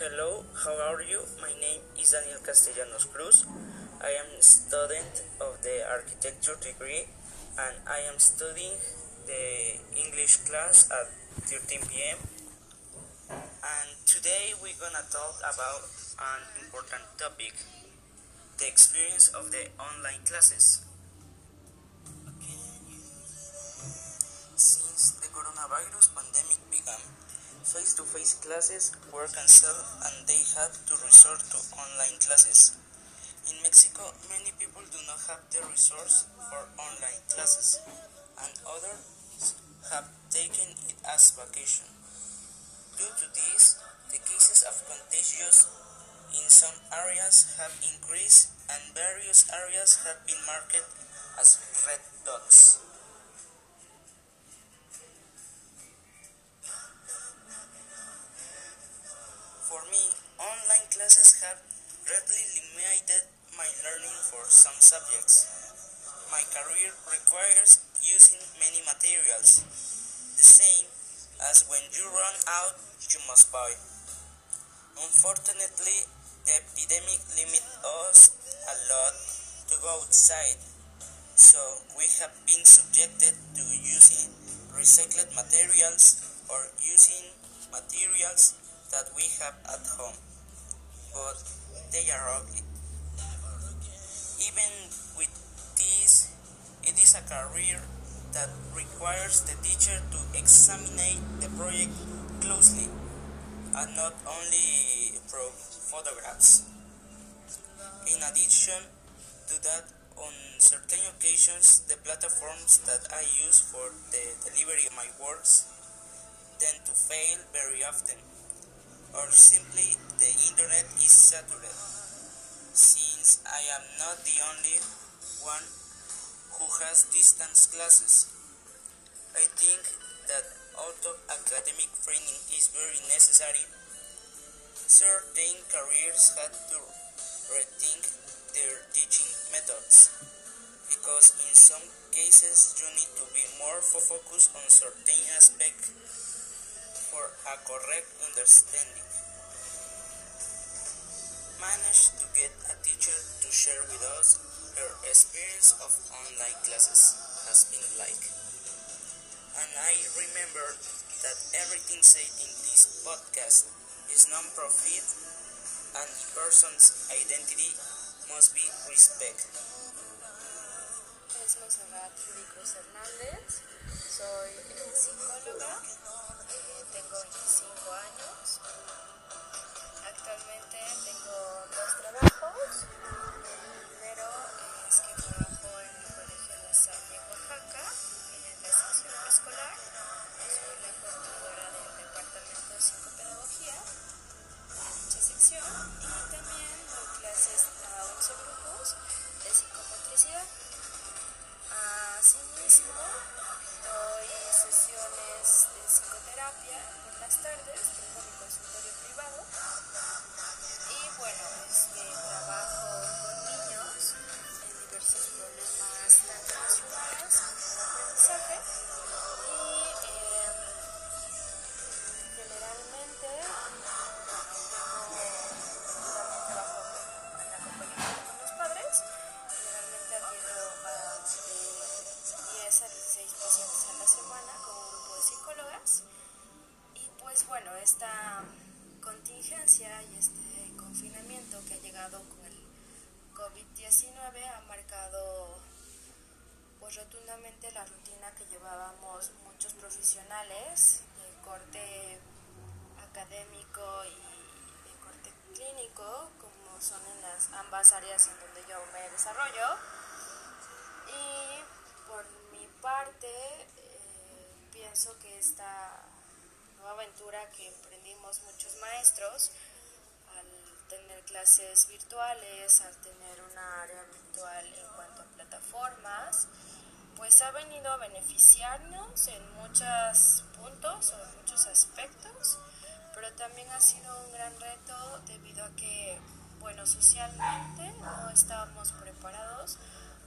Hello, how are you? My name is Daniel Castellanos Cruz. I am a student of the architecture degree and I am studying the English class at 13 p.m. And today we're gonna talk about an important topic the experience of the online classes. Since the coronavirus pandemic began, face to face classes were cancelled and they had to resort to online classes. In Mexico, many people do not have the resource for online classes, and others have taken it as vacation. Due to this, the cases of contagious in some areas have increased and various areas have been marked as red dots. For me, online classes have greatly limited my learning for some subjects. My career requires using many materials, the same as when you run out, you must buy. Unfortunately, the epidemic limit us a lot to go outside, so we have been subjected to using recycled materials or using materials that we have at home, but they are ugly. Even with this, it is a career that requires the teacher to examine the project closely and not only pro photographs. In addition to that, on certain occasions, the platforms that I use for the delivery of my works tend to fail very often, or simply the internet is saturated. Since I am not the only one who has distance classes, I think that although academic training is very necessary, certain careers had to rethink their teaching methods because in some cases you need to be more focused on certain aspects for a correct understanding. Managed to get a teacher to share with us her experience of online classes has been like. And I remember that everything said in this podcast is non-profit and the person's identity must be respected. Es Monserrat Cruz Hernández, soy psicóloga, tengo 25 años. Actualmente tengo dos COVID-19 ha marcado pues rotundamente la rutina que llevábamos muchos profesionales de corte académico y de corte clínico, como son en las ambas áreas en donde yo me desarrollo. Y por mi parte, eh, pienso que esta nueva aventura que emprendimos muchos maestros, tener clases virtuales, al tener una área virtual en cuanto a plataformas, pues ha venido a beneficiarnos en muchos puntos o en muchos aspectos, pero también ha sido un gran reto debido a que, bueno, socialmente no estábamos preparados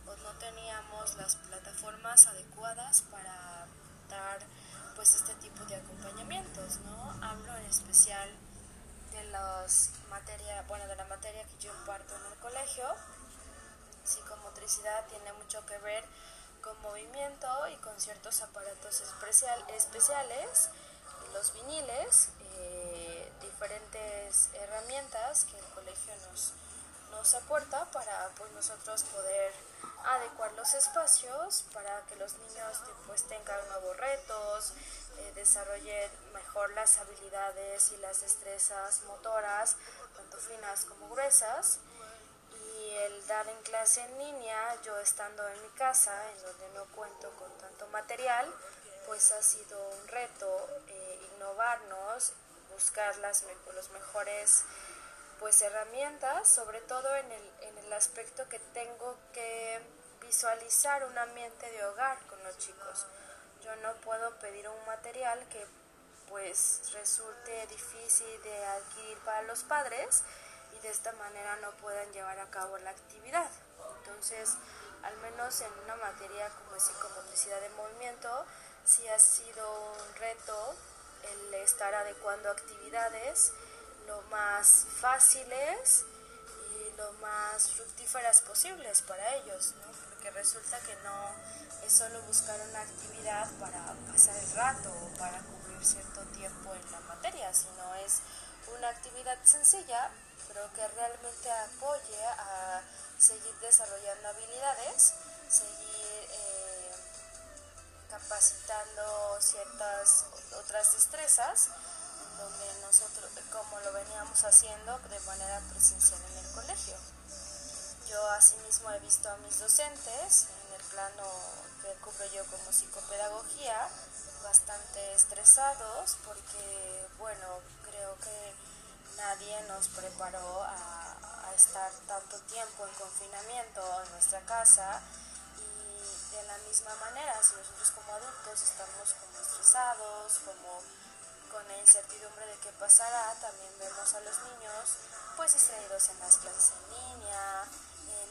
o no teníamos las plataformas adecuadas para dar pues este tipo de acompañamientos, ¿no? Hablo en especial de las materia, bueno, de la materia que yo imparto en el colegio. Psicomotricidad tiene mucho que ver con movimiento y con ciertos aparatos especial, especiales, los viniles, eh, diferentes herramientas que el colegio nos, nos aporta para pues, nosotros poder adecuar los espacios para que los niños pues, tengan nuevos retos, desarrollen mejor las habilidades y las destrezas motoras, tanto finas como gruesas. Y el dar en clase en línea, yo estando en mi casa, en donde no cuento con tanto material, pues ha sido un reto eh, innovarnos, buscar las, los mejores pues herramientas, sobre todo en el, en el aspecto que tengo que visualizar un ambiente de hogar con los chicos. Yo no puedo pedir un material que pues resulte difícil de adquirir para los padres y de esta manera no puedan llevar a cabo la actividad. Entonces, al menos en una materia como psicomotricidad de movimiento, sí ha sido un reto el estar adecuando actividades lo más fáciles y lo más fructíferas posibles para ellos, ¿no? Porque resulta que no es solo buscar una actividad para pasar el rato o para cubrir cierto tiempo en la materia, sino es una actividad sencilla, pero que realmente apoye a seguir desarrollando habilidades, seguir eh, capacitando ciertas otras destrezas donde nosotros, como lo veníamos haciendo de manera presencial en el colegio. Yo asimismo he visto a mis docentes en el plano que cubro yo como psicopedagogía bastante estresados porque, bueno, creo que nadie nos preparó a, a estar tanto tiempo en confinamiento en nuestra casa y de la misma manera, si nosotros como adultos estamos como estresados, como con la incertidumbre de qué pasará, también vemos a los niños pues distraídos en las clases en línea.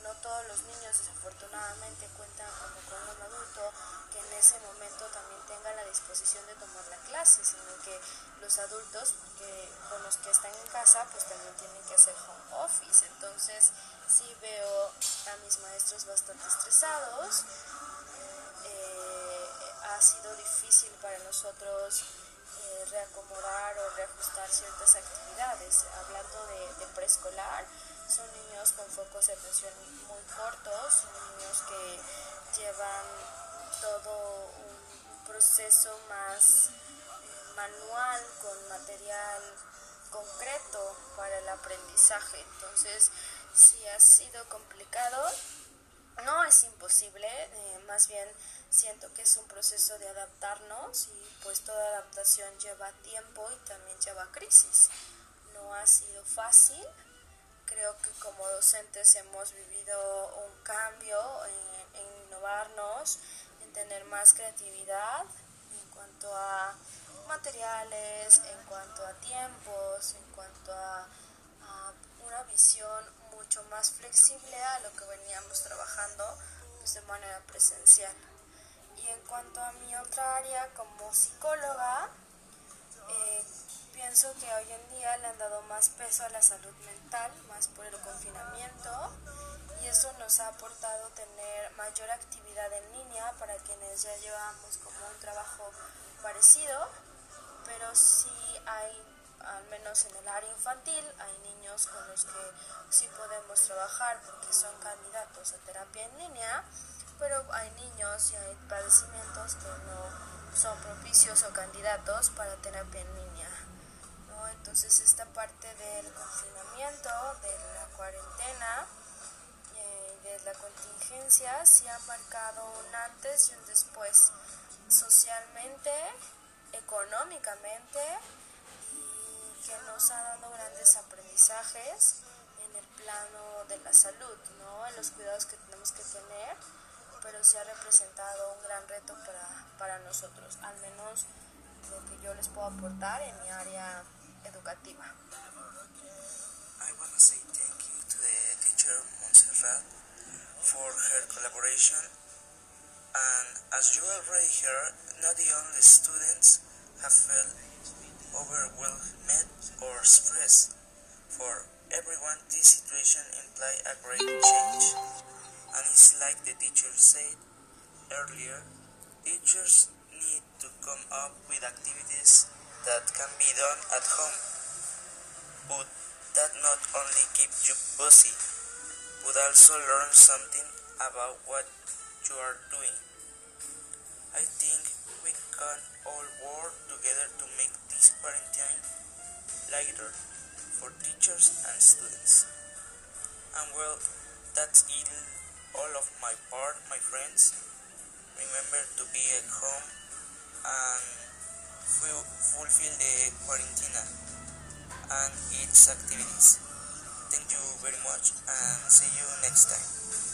Eh, no todos los niños desafortunadamente cuentan como con un adulto que en ese momento también tenga la disposición de tomar la clase, sino que los adultos que, con los que están en casa pues también tienen que hacer home office. Entonces sí veo a mis maestros bastante estresados. Eh, ha sido difícil para nosotros reacomodar o reajustar ciertas actividades. Hablando de, preescolar, son niños con focos de atención muy cortos, son niños que llevan todo un proceso más manual con material concreto para el aprendizaje. Entonces, si ha sido complicado, no es imposible, eh, más bien siento que es un proceso de adaptarnos y pues toda adaptación lleva tiempo y también lleva crisis. No ha sido fácil, creo que como docentes hemos vivido un cambio en, innovarnos, en tener más creatividad en cuanto a materiales, en cuanto a tiempos, en cuanto a, a una visión mucho más flexible a lo que veníamos trabajando pues, de manera presencial. Y en cuanto a mi otra área como psicóloga, eh, pienso que hoy en día le han dado más peso a la salud mental, más por el confinamiento, y eso nos ha aportado tener mayor actividad en línea para quienes ya llevamos como un trabajo parecido, pero sí hay, al menos en el área infantil, hay niños con los que sí podemos trabajar porque son candidatos a terapia en línea pero hay niños y hay padecimientos que no son propicios o candidatos para terapia en línea. Entonces esta parte del confinamiento, de la cuarentena eh, de la contingencia sí ha marcado un antes y un después socialmente, económicamente y que nos ha dado grandes aprendizajes en el plano de la salud, ¿no? en los cuidados que tenemos que tener pero sí ha representado un gran reto para, para nosotros, al menos lo que yo les puedo aportar en mi área educativa. I want to say thank you to the teacher Montserrat for her collaboration and as you already heard, not the only students have felt overwhelmed or stressed. For everyone, this situation implies a great change. And it's like the teacher said earlier, teachers need to come up with activities that can be done at home, but that not only keep you busy, but also learn something about what you are doing. I think we can all work together to make this quarantine lighter for teachers and students. And well, that's it all of my part, my friends. Remember to be at home and fulfill the quarantine and its activities. Thank you very much and see you next time.